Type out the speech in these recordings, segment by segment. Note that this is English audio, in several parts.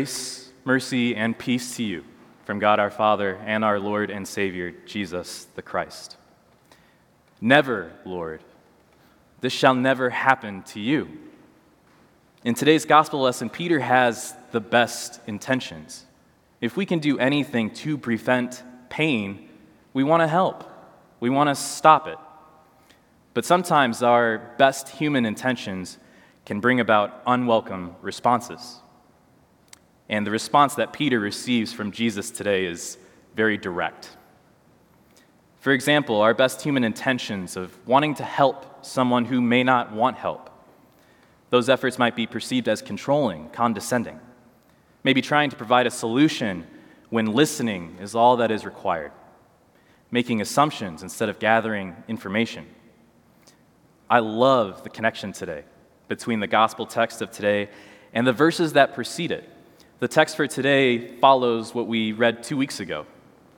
Grace, mercy, and peace to you from God our Father and our Lord and Savior, Jesus the Christ. Never, Lord, this shall never happen to you. In today's gospel lesson, Peter has the best intentions. If we can do anything to prevent pain, we want to help, we want to stop it. But sometimes our best human intentions can bring about unwelcome responses. And the response that Peter receives from Jesus today is very direct. For example, our best human intentions of wanting to help someone who may not want help, those efforts might be perceived as controlling, condescending, maybe trying to provide a solution when listening is all that is required, making assumptions instead of gathering information. I love the connection today between the gospel text of today and the verses that precede it. The text for today follows what we read two weeks ago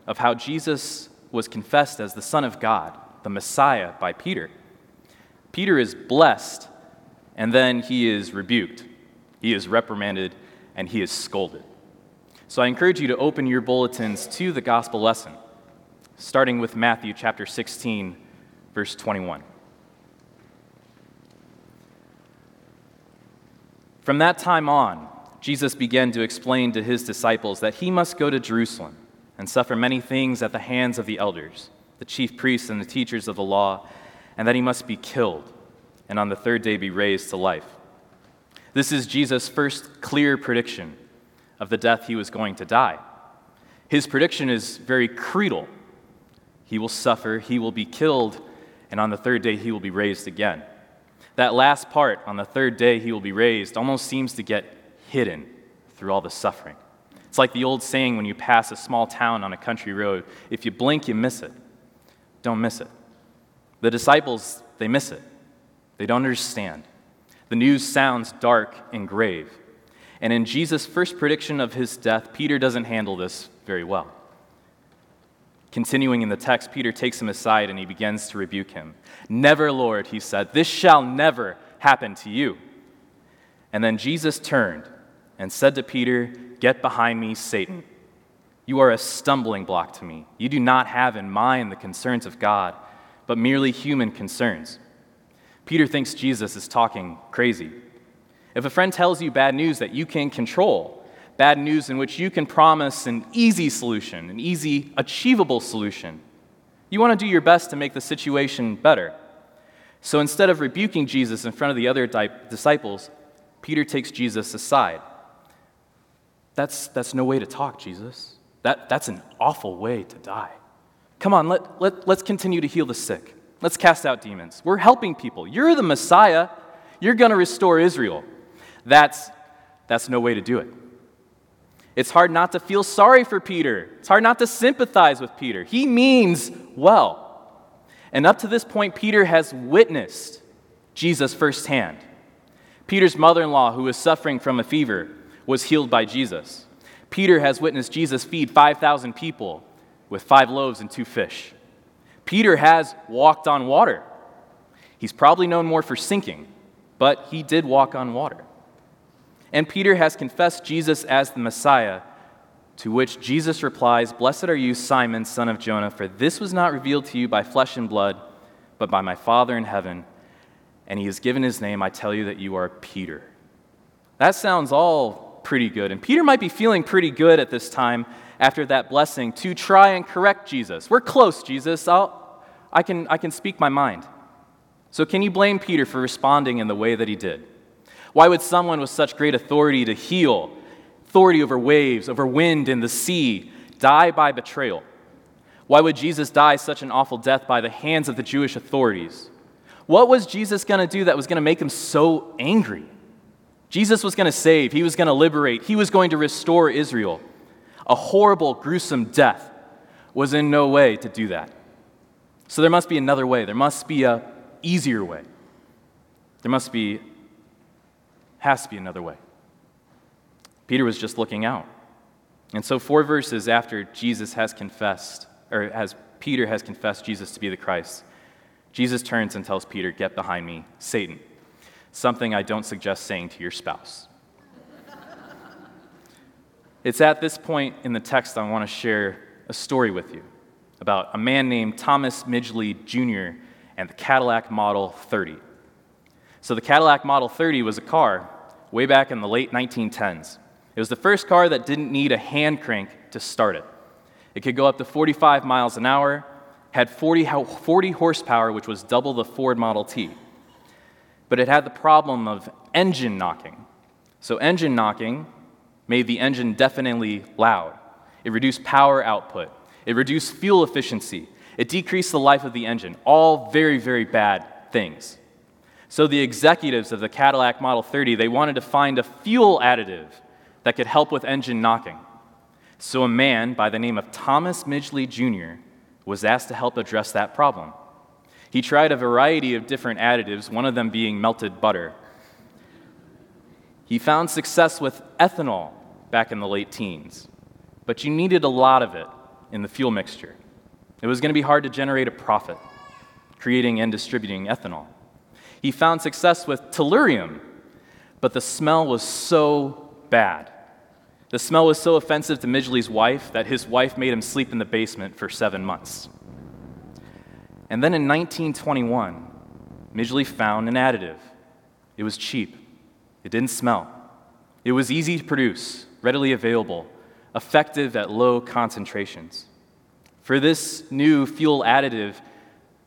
of how Jesus was confessed as the Son of God, the Messiah, by Peter. Peter is blessed, and then he is rebuked. He is reprimanded, and he is scolded. So I encourage you to open your bulletins to the gospel lesson, starting with Matthew chapter 16, verse 21. From that time on, Jesus began to explain to his disciples that he must go to Jerusalem and suffer many things at the hands of the elders, the chief priests, and the teachers of the law, and that he must be killed and on the third day be raised to life. This is Jesus' first clear prediction of the death he was going to die. His prediction is very creedal. He will suffer, he will be killed, and on the third day he will be raised again. That last part, on the third day he will be raised, almost seems to get hidden through all the suffering. It's like the old saying when you pass a small town on a country road if you blink, you miss it. Don't miss it. The disciples, they miss it. They don't understand. The news sounds dark and grave. And in Jesus' first prediction of his death, Peter doesn't handle this very well. Continuing in the text, Peter takes him aside and he begins to rebuke him. Never, Lord, he said, this shall never happen to you. And then Jesus turned and said to Peter, Get behind me, Satan. You are a stumbling block to me. You do not have in mind the concerns of God, but merely human concerns. Peter thinks Jesus is talking crazy. If a friend tells you bad news that you can control, bad news in which you can promise an easy solution, an easy, achievable solution, you want to do your best to make the situation better. So instead of rebuking Jesus in front of the other di- disciples, Peter takes Jesus aside that's, that's no way to talk, Jesus. That, that's an awful way to die. Come on, let, let, let's continue to heal the sick. Let's cast out demons. We're helping people. You're the Messiah. You're going to restore Israel. That's, that's no way to do it. It's hard not to feel sorry for Peter. It's hard not to sympathize with Peter. He means well. And up to this point, Peter has witnessed Jesus firsthand. Peter's mother in law, who was suffering from a fever, was healed by Jesus. Peter has witnessed Jesus feed 5,000 people with five loaves and two fish. Peter has walked on water. He's probably known more for sinking, but he did walk on water. And Peter has confessed Jesus as the Messiah, to which Jesus replies, Blessed are you, Simon, son of Jonah, for this was not revealed to you by flesh and blood, but by my Father in heaven. And he has given his name, I tell you that you are Peter. That sounds all pretty good. And Peter might be feeling pretty good at this time after that blessing to try and correct Jesus. We're close, Jesus. I'll, I, can, I can speak my mind. So, can you blame Peter for responding in the way that he did? Why would someone with such great authority to heal, authority over waves, over wind and the sea, die by betrayal? Why would Jesus die such an awful death by the hands of the Jewish authorities? What was Jesus going to do that was going to make him so angry? Jesus was going to save, he was going to liberate, he was going to restore Israel. A horrible, gruesome death was in no way to do that. So there must be another way. There must be a easier way. There must be has to be another way. Peter was just looking out. And so 4 verses after Jesus has confessed or as Peter has confessed Jesus to be the Christ, Jesus turns and tells Peter, "Get behind me, Satan." Something I don't suggest saying to your spouse. It's at this point in the text I want to share a story with you about a man named Thomas Midgley Jr. and the Cadillac Model 30. So, the Cadillac Model 30 was a car way back in the late 1910s. It was the first car that didn't need a hand crank to start it. It could go up to 45 miles an hour, had 40, 40 horsepower, which was double the Ford Model T. But it had the problem of engine knocking. So, engine knocking made the engine deafeningly loud. It reduced power output. It reduced fuel efficiency. It decreased the life of the engine. All very, very bad things. So the executives of the Cadillac Model 30, they wanted to find a fuel additive that could help with engine knocking. So a man by the name of Thomas Midgley Jr. was asked to help address that problem. He tried a variety of different additives, one of them being melted butter. He found success with ethanol back in the late teens, but you needed a lot of it in the fuel mixture. It was going to be hard to generate a profit creating and distributing ethanol. He found success with tellurium, but the smell was so bad. The smell was so offensive to Midgley's wife that his wife made him sleep in the basement for seven months. And then in 1921, Midgley found an additive. It was cheap, it didn't smell, it was easy to produce, readily available, effective at low concentrations. For this new fuel additive,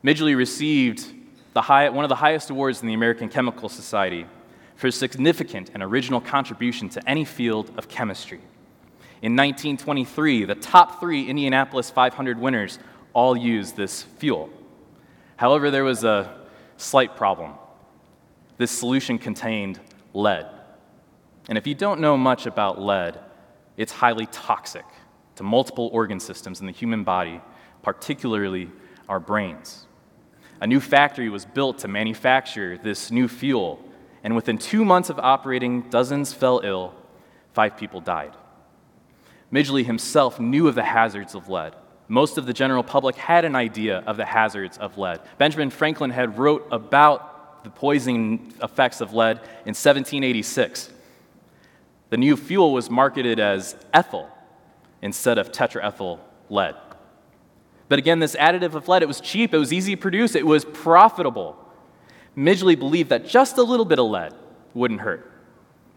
Midgley received high, one of the highest awards in the American Chemical Society for significant and original contribution to any field of chemistry. In 1923, the top three Indianapolis 500 winners all used this fuel. However, there was a slight problem. This solution contained lead. And if you don't know much about lead, it's highly toxic to multiple organ systems in the human body, particularly our brains. A new factory was built to manufacture this new fuel, and within two months of operating, dozens fell ill, five people died. Midgley himself knew of the hazards of lead. Most of the general public had an idea of the hazards of lead. Benjamin Franklin had wrote about the poisoning effects of lead in 1786. The new fuel was marketed as ethyl instead of tetraethyl lead. But again, this additive of lead, it was cheap, it was easy to produce, it was profitable. Midgley believed that just a little bit of lead wouldn't hurt,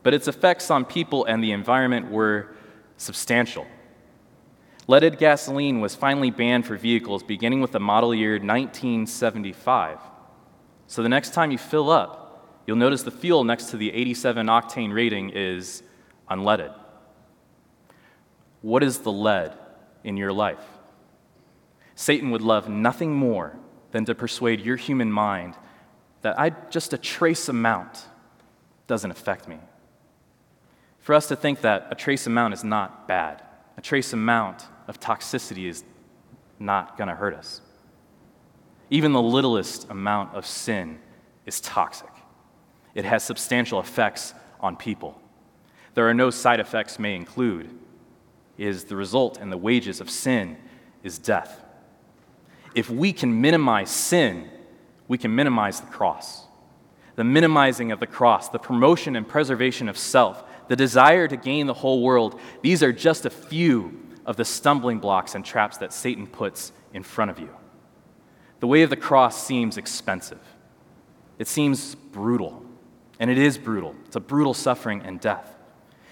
but its effects on people and the environment were substantial. Leaded gasoline was finally banned for vehicles beginning with the model year 1975. So the next time you fill up, you'll notice the fuel next to the 87 octane rating is unleaded. What is the lead in your life? Satan would love nothing more than to persuade your human mind that I, just a trace amount doesn't affect me. For us to think that a trace amount is not bad, a trace amount of toxicity is not going to hurt us. Even the littlest amount of sin is toxic. It has substantial effects on people. There are no side effects may include. Is the result and the wages of sin is death if we can minimize sin, we can minimize the cross. The minimizing of the cross, the promotion and preservation of self, the desire to gain the whole world, these are just a few of the stumbling blocks and traps that Satan puts in front of you. The way of the cross seems expensive, it seems brutal, and it is brutal. It's a brutal suffering and death.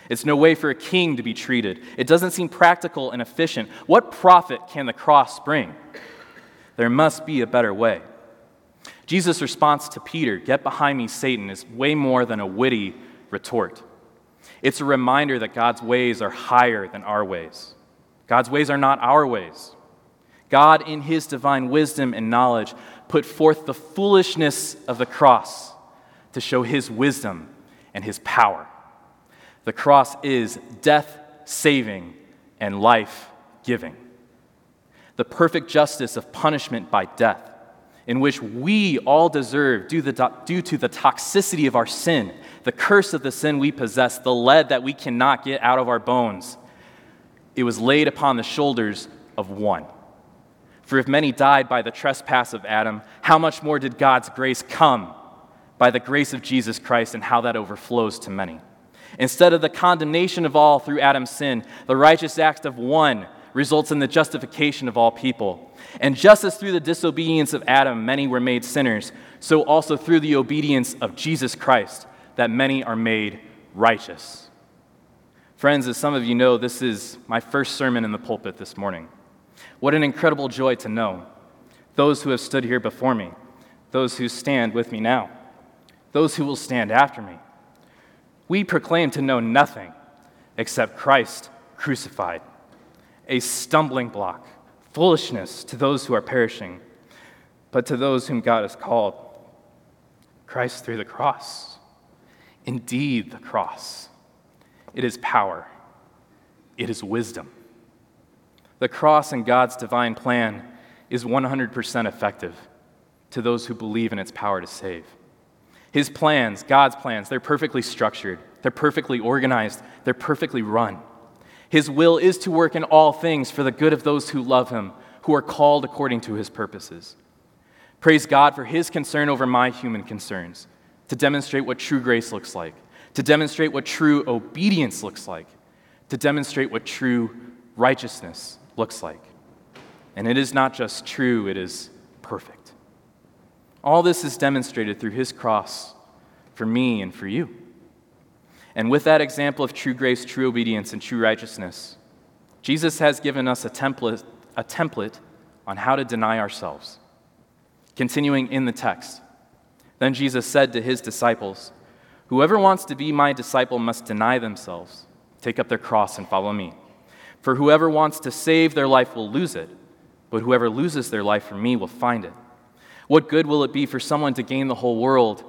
It's no way for a king to be treated. It doesn't seem practical and efficient. What profit can the cross bring? There must be a better way. Jesus' response to Peter, Get behind me, Satan, is way more than a witty retort. It's a reminder that God's ways are higher than our ways. God's ways are not our ways. God, in his divine wisdom and knowledge, put forth the foolishness of the cross to show his wisdom and his power. The cross is death saving and life giving the perfect justice of punishment by death, in which we all deserve due, the, due to the toxicity of our sin, the curse of the sin we possess, the lead that we cannot get out of our bones. It was laid upon the shoulders of one. For if many died by the trespass of Adam, how much more did God's grace come by the grace of Jesus Christ and how that overflows to many? Instead of the condemnation of all through Adam's sin, the righteous act of one results in the justification of all people. And just as through the disobedience of Adam many were made sinners, so also through the obedience of Jesus Christ that many are made righteous. Friends, as some of you know, this is my first sermon in the pulpit this morning. What an incredible joy to know those who have stood here before me, those who stand with me now, those who will stand after me. We proclaim to know nothing except Christ crucified, a stumbling block, foolishness to those who are perishing, but to those whom God has called, Christ through the cross. Indeed, the cross. It is power, it is wisdom. The cross in God's divine plan is 100% effective to those who believe in its power to save. His plans, God's plans, they're perfectly structured, they're perfectly organized, they're perfectly run. His will is to work in all things for the good of those who love him, who are called according to his purposes. Praise God for his concern over my human concerns, to demonstrate what true grace looks like, to demonstrate what true obedience looks like, to demonstrate what true righteousness looks like. And it is not just true, it is perfect. All this is demonstrated through his cross for me and for you. And with that example of true grace, true obedience, and true righteousness, Jesus has given us a template, a template on how to deny ourselves. Continuing in the text, then Jesus said to his disciples, Whoever wants to be my disciple must deny themselves, take up their cross, and follow me. For whoever wants to save their life will lose it but whoever loses their life for me will find it. What good will it be for someone to gain the whole world,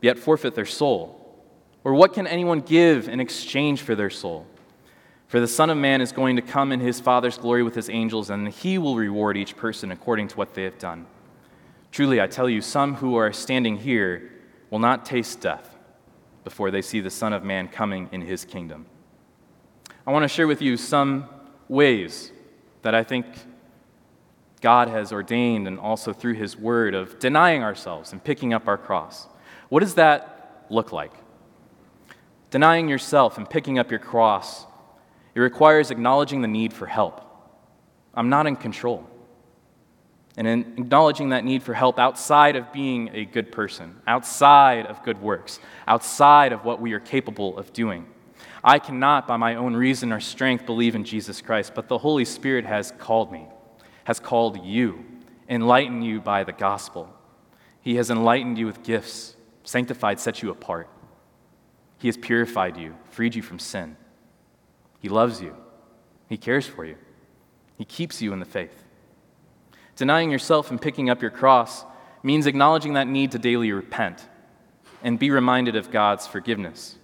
yet forfeit their soul? Or what can anyone give in exchange for their soul? For the Son of Man is going to come in his Father's glory with his angels, and he will reward each person according to what they have done. Truly, I tell you, some who are standing here will not taste death before they see the Son of Man coming in his kingdom. I want to share with you some ways that I think God has ordained and also through His Word of denying ourselves and picking up our cross. What does that look like? Denying yourself and picking up your cross, it requires acknowledging the need for help. I'm not in control. And in acknowledging that need for help outside of being a good person, outside of good works, outside of what we are capable of doing. I cannot, by my own reason or strength, believe in Jesus Christ, but the Holy Spirit has called me has called you, enlightened you by the gospel. He has enlightened you with gifts, sanctified, set you apart. He has purified you, freed you from sin. He loves you, He cares for you, He keeps you in the faith. Denying yourself and picking up your cross means acknowledging that need to daily repent and be reminded of God's forgiveness.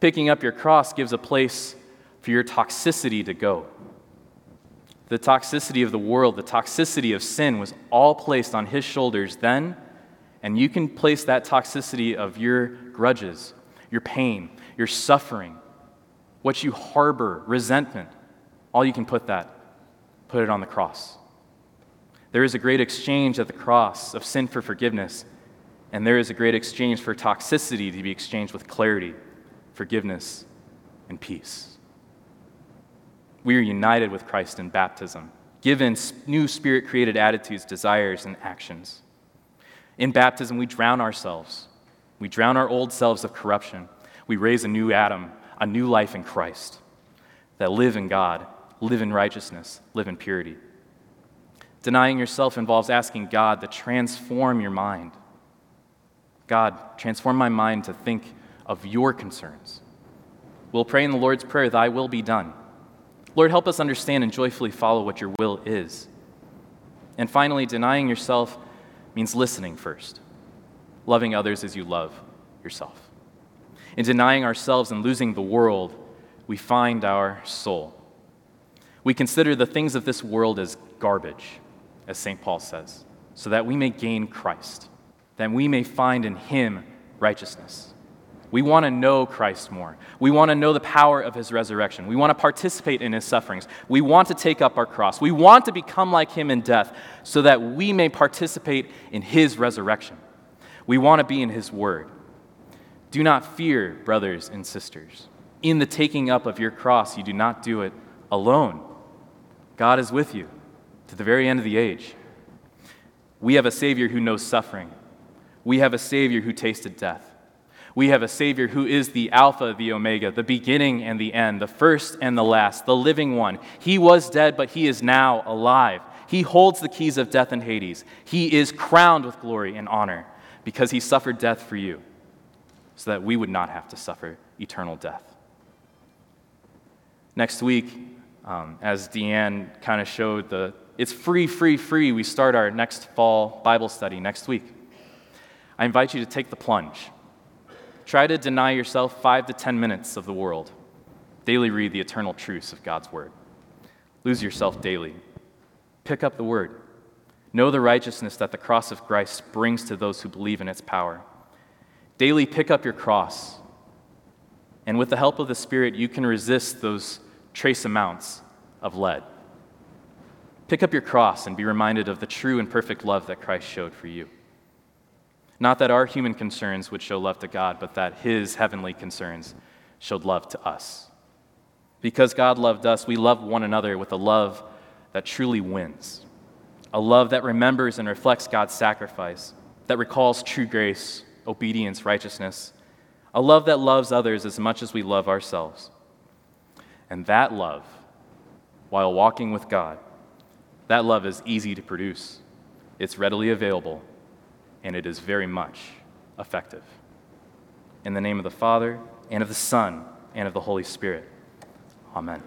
Picking up your cross gives a place for your toxicity to go the toxicity of the world, the toxicity of sin was all placed on his shoulders then, and you can place that toxicity of your grudges, your pain, your suffering, what you harbor, resentment, all you can put that, put it on the cross. There is a great exchange at the cross of sin for forgiveness, and there is a great exchange for toxicity to be exchanged with clarity, forgiveness, and peace. We are united with Christ in baptism, given new spirit created attitudes, desires, and actions. In baptism, we drown ourselves. We drown our old selves of corruption. We raise a new Adam, a new life in Christ that live in God, live in righteousness, live in purity. Denying yourself involves asking God to transform your mind. God, transform my mind to think of your concerns. We'll pray in the Lord's Prayer, Thy will be done. Lord, help us understand and joyfully follow what your will is. And finally, denying yourself means listening first, loving others as you love yourself. In denying ourselves and losing the world, we find our soul. We consider the things of this world as garbage, as St. Paul says, so that we may gain Christ, that we may find in him righteousness. We want to know Christ more. We want to know the power of his resurrection. We want to participate in his sufferings. We want to take up our cross. We want to become like him in death so that we may participate in his resurrection. We want to be in his word. Do not fear, brothers and sisters. In the taking up of your cross, you do not do it alone. God is with you to the very end of the age. We have a Savior who knows suffering. We have a Savior who tasted death. We have a Savior who is the Alpha, the Omega, the beginning and the end, the first and the last, the living one. He was dead, but he is now alive. He holds the keys of death and Hades. He is crowned with glory and honor because he suffered death for you so that we would not have to suffer eternal death. Next week, um, as Deanne kind of showed, the, it's free, free, free. We start our next fall Bible study next week. I invite you to take the plunge. Try to deny yourself five to ten minutes of the world. Daily read the eternal truths of God's Word. Lose yourself daily. Pick up the Word. Know the righteousness that the cross of Christ brings to those who believe in its power. Daily pick up your cross. And with the help of the Spirit, you can resist those trace amounts of lead. Pick up your cross and be reminded of the true and perfect love that Christ showed for you. Not that our human concerns would show love to God, but that his heavenly concerns showed love to us. Because God loved us, we love one another with a love that truly wins, a love that remembers and reflects God's sacrifice, that recalls true grace, obedience, righteousness, a love that loves others as much as we love ourselves. And that love, while walking with God, that love is easy to produce, it's readily available and it is very much effective. In the name of the Father, and of the Son, and of the Holy Spirit. Amen.